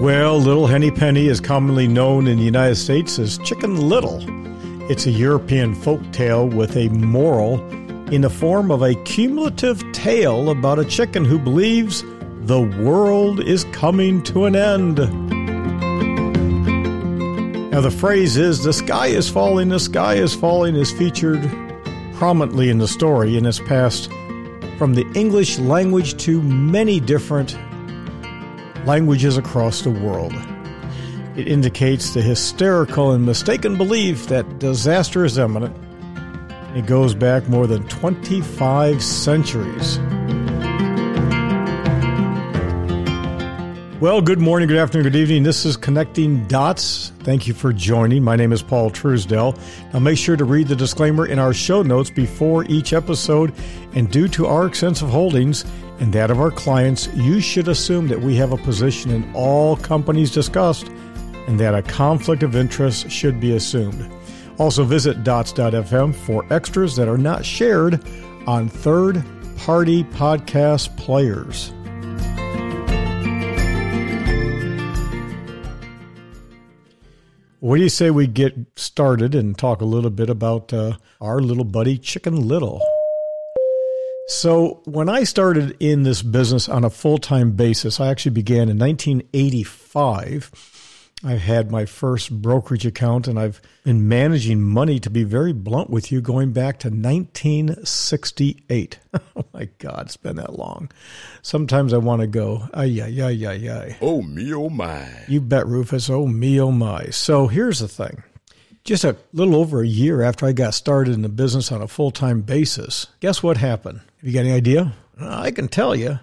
Well, Little Henny Penny is commonly known in the United States as Chicken Little. It's a European folk tale with a moral in the form of a cumulative tale about a chicken who believes the world is coming to an end. Now, the phrase is the sky is falling, the sky is falling is featured prominently in the story and has passed from the English language to many different languages across the world. It indicates the hysterical and mistaken belief that disaster is imminent. It goes back more than 25 centuries. Well, good morning, good afternoon, good evening. This is Connecting Dots. Thank you for joining. My name is Paul Truesdell. Now, make sure to read the disclaimer in our show notes before each episode. And due to our extensive holdings and that of our clients, you should assume that we have a position in all companies discussed and that a conflict of interest should be assumed. Also, visit dots.fm for extras that are not shared on third party podcast players. What do you say we get started and talk a little bit about uh, our little buddy Chicken Little? So, when I started in this business on a full time basis, I actually began in 1985 I've had my first brokerage account and I've been managing money, to be very blunt with you, going back to 1968. oh my God, it's been that long. Sometimes I want to go, ay, ay, ay, ay, ay. Oh, me, oh, my. You bet, Rufus. Oh, me, oh, my. So here's the thing. Just a little over a year after I got started in the business on a full time basis, guess what happened? Have you got any idea? Uh, I can tell you.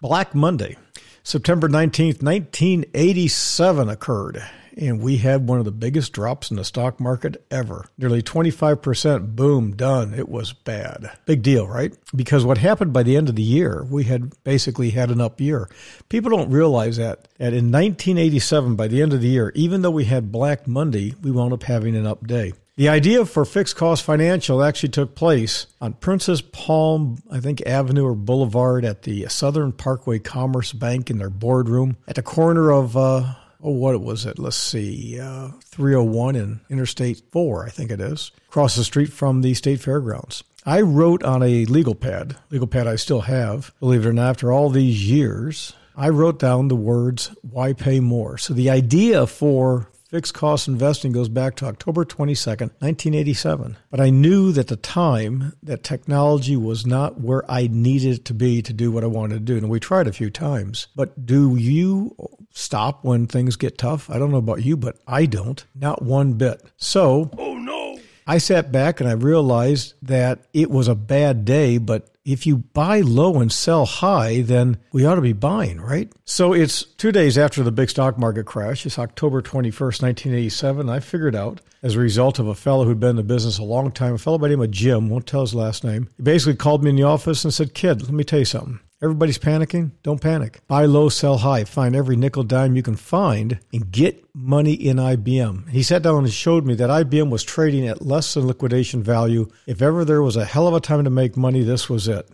Black Monday. September 19th, 1987 occurred, and we had one of the biggest drops in the stock market ever. Nearly 25% boom, done. It was bad. Big deal, right? Because what happened by the end of the year, we had basically had an up year. People don't realize that. And in 1987, by the end of the year, even though we had Black Monday, we wound up having an up day. The idea for fixed cost financial actually took place on Princess Palm, I think Avenue or Boulevard at the Southern Parkway Commerce Bank in their boardroom at the corner of uh, oh, what was it? Let's see, uh, 301 and Interstate 4, I think it is, across the street from the State Fairgrounds. I wrote on a legal pad, legal pad I still have, believe it or not, after all these years, I wrote down the words, why pay more? So the idea for Fixed cost investing goes back to October 22nd, 1987. But I knew at the time that technology was not where I needed it to be to do what I wanted to do. And we tried a few times. But do you stop when things get tough? I don't know about you, but I don't. Not one bit. So. Oh, no. I sat back and I realized that it was a bad day, but if you buy low and sell high, then we ought to be buying, right? So it's two days after the big stock market crash. It's October 21st, 1987. I figured out as a result of a fellow who'd been in the business a long time, a fellow by the name of Jim, won't tell his last name. He basically called me in the office and said, Kid, let me tell you something. Everybody's panicking. Don't panic. Buy low, sell high. Find every nickel dime you can find and get money in IBM. He sat down and showed me that IBM was trading at less than liquidation value. If ever there was a hell of a time to make money, this was it.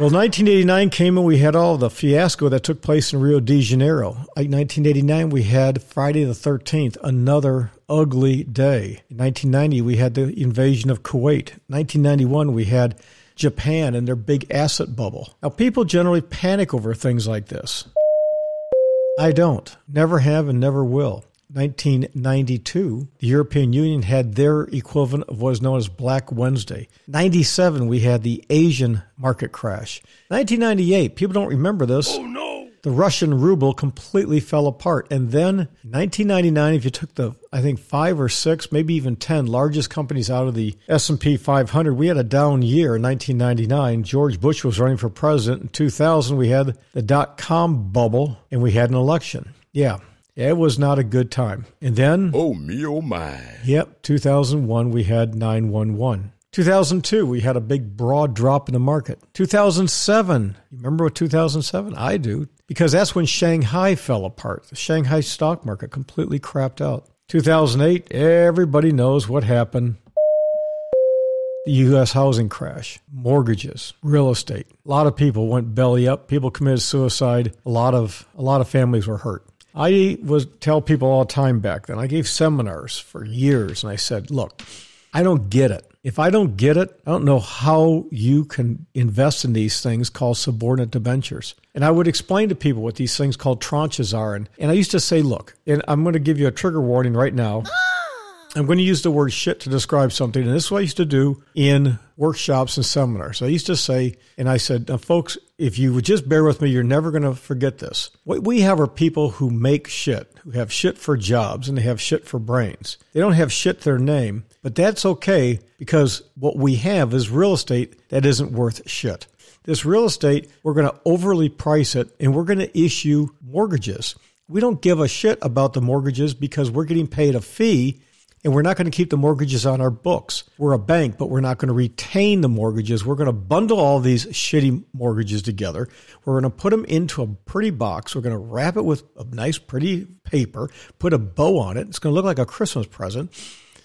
Well, 1989 came and we had all the fiasco that took place in Rio de Janeiro. Like 1989, we had Friday the 13th, another ugly day. In 1990, we had the invasion of Kuwait. 1991, we had Japan and their big asset bubble. Now, people generally panic over things like this. I don't. Never have and never will. 1992, the European Union had their equivalent of what is known as Black Wednesday. 97, we had the Asian market crash. 1998, people don't remember this. Oh, no the Russian ruble completely fell apart. And then 1999, if you took the, I think five or six, maybe even 10 largest companies out of the S&P 500, we had a down year in 1999. George Bush was running for president. In 2000, we had the dot-com bubble and we had an election. Yeah. It was not a good time. And then, oh me, oh my. Yep, 2001, we had 911. 2002, we had a big broad drop in the market. 2007, you remember what 2007? I do, because that's when Shanghai fell apart. The Shanghai stock market completely crapped out. 2008, everybody knows what happened. the U.S. housing crash, mortgages, real estate. A lot of people went belly up. People committed suicide. A lot of a lot of families were hurt. I was tell people all the time back then. I gave seminars for years, and I said, "Look, I don't get it. If I don't get it, I don't know how you can invest in these things called subordinate debentures. And I would explain to people what these things called tranches are. And, and I used to say, look, and I'm going to give you a trigger warning right now. I'm going to use the word shit to describe something. And this is what I used to do in workshops and seminars. I used to say, and I said, now, folks, if you would just bear with me, you're never going to forget this. What we have are people who make shit, who have shit for jobs, and they have shit for brains. They don't have shit their name, but that's okay because what we have is real estate that isn't worth shit. This real estate, we're going to overly price it and we're going to issue mortgages. We don't give a shit about the mortgages because we're getting paid a fee and we're not going to keep the mortgages on our books. We're a bank, but we're not going to retain the mortgages. We're going to bundle all these shitty mortgages together. We're going to put them into a pretty box. We're going to wrap it with a nice, pretty paper, put a bow on it. It's going to look like a Christmas present.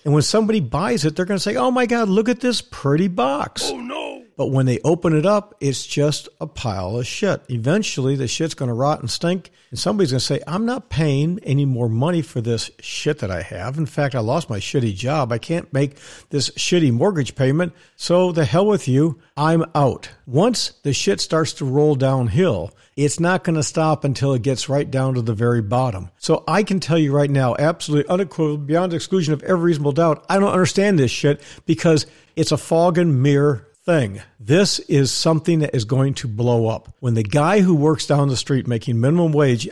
And when somebody buys it, they're going to say, Oh my God, look at this pretty box. Oh no. But when they open it up, it's just a pile of shit. Eventually, the shit's going to rot and stink. And somebody's going to say, I'm not paying any more money for this shit that I have. In fact, I lost my shitty job. I can't make this shitty mortgage payment. So the hell with you. I'm out. Once the shit starts to roll downhill, it's not going to stop until it gets right down to the very bottom. So I can tell you right now, absolutely unequivocal, beyond exclusion of every reasonable doubt, I don't understand this shit because it's a fog and mirror thing. This is something that is going to blow up. When the guy who works down the street making minimum wage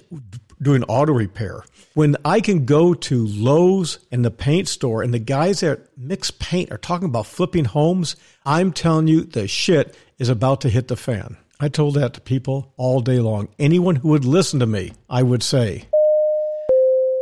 doing auto repair, when I can go to Lowe's and the paint store and the guys that mix paint are talking about flipping homes, I'm telling you the shit is about to hit the fan. I told that to people all day long. Anyone who would listen to me, I would say,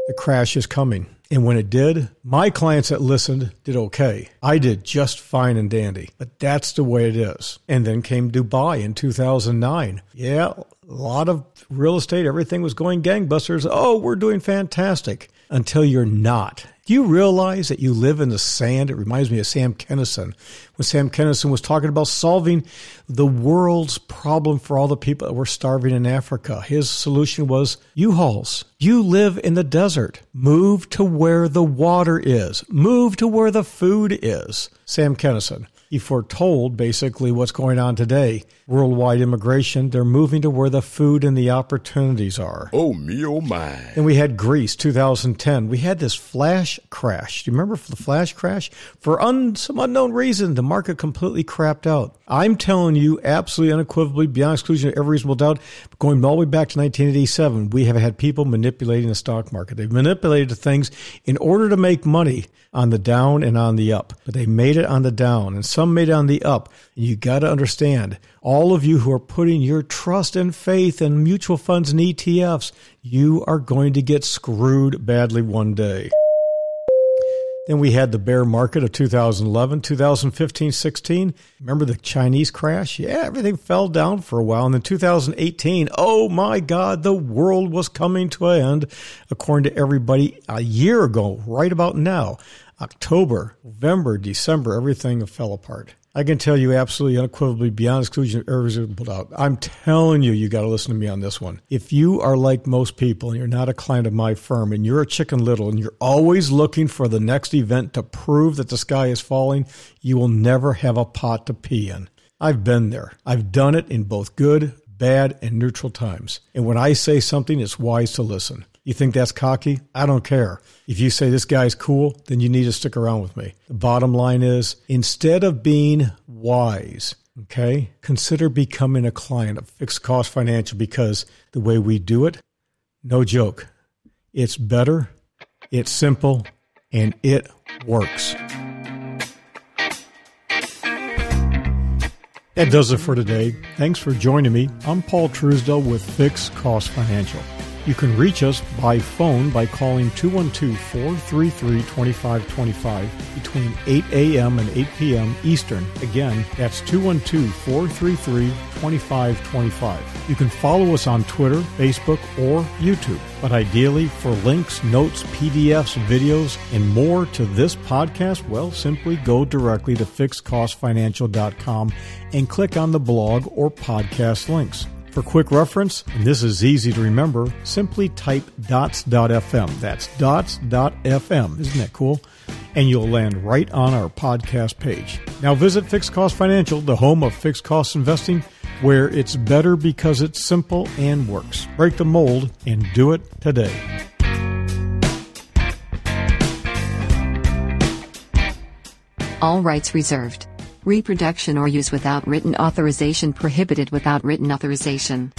the crash is coming. And when it did, my clients that listened did okay. I did just fine and dandy. But that's the way it is. And then came Dubai in 2009. Yeah, a lot of real estate, everything was going gangbusters. Oh, we're doing fantastic until you're not. Do you realize that you live in the sand? It reminds me of Sam Kinison When Sam Kinison was talking about solving the world's problem for all the people that were starving in Africa, his solution was U-Hauls. You live in the desert. Move to where the water is. Move to where the food is. Sam Kinison. He foretold basically what's going on today. Worldwide immigration, they're moving to where the food and the opportunities are. Oh me, oh my. Then we had Greece, 2010. We had this flash crash. Do you remember the flash crash? For un, some unknown reason, the market completely crapped out. I'm telling you, absolutely unequivocally, beyond exclusion of every reasonable doubt, going all the way back to 1987, we have had people manipulating the stock market. They've manipulated things in order to make money on the down and on the up, but they made it on the down and some made it on the up. And you got to understand, all of you who are putting your trust and faith in mutual funds and ETFs, you are going to get screwed badly one day. Then we had the bear market of 2011, 2015, 16. Remember the Chinese crash? Yeah, everything fell down for a while. And then 2018, oh my God, the world was coming to an end, according to everybody a year ago, right about now. October, November, December, everything fell apart. I can tell you absolutely unequivocally beyond exclusion of every reasonable doubt. I'm telling you, you got to listen to me on this one. If you are like most people and you're not a client of my firm and you're a chicken little and you're always looking for the next event to prove that the sky is falling, you will never have a pot to pee in. I've been there. I've done it in both good, bad, and neutral times. And when I say something, it's wise to listen. You think that's cocky? I don't care. If you say this guy's cool, then you need to stick around with me. The bottom line is instead of being wise, okay, consider becoming a client of fixed cost financial because the way we do it, no joke, it's better, it's simple, and it works. That does it for today. Thanks for joining me. I'm Paul Truesdell with Fixed Cost Financial. You can reach us by phone by calling 212 433 2525 between 8 a.m. and 8 p.m. Eastern. Again, that's 212 433 2525. You can follow us on Twitter, Facebook, or YouTube. But ideally, for links, notes, PDFs, videos, and more to this podcast, well, simply go directly to fixedcostfinancial.com and click on the blog or podcast links. For quick reference, and this is easy to remember, simply type dots.fm. That's dots.fm. Isn't that cool? And you'll land right on our podcast page. Now visit Fixed Cost Financial, the home of fixed cost investing, where it's better because it's simple and works. Break the mold and do it today. All rights reserved. Reproduction or use without written authorization prohibited without written authorization.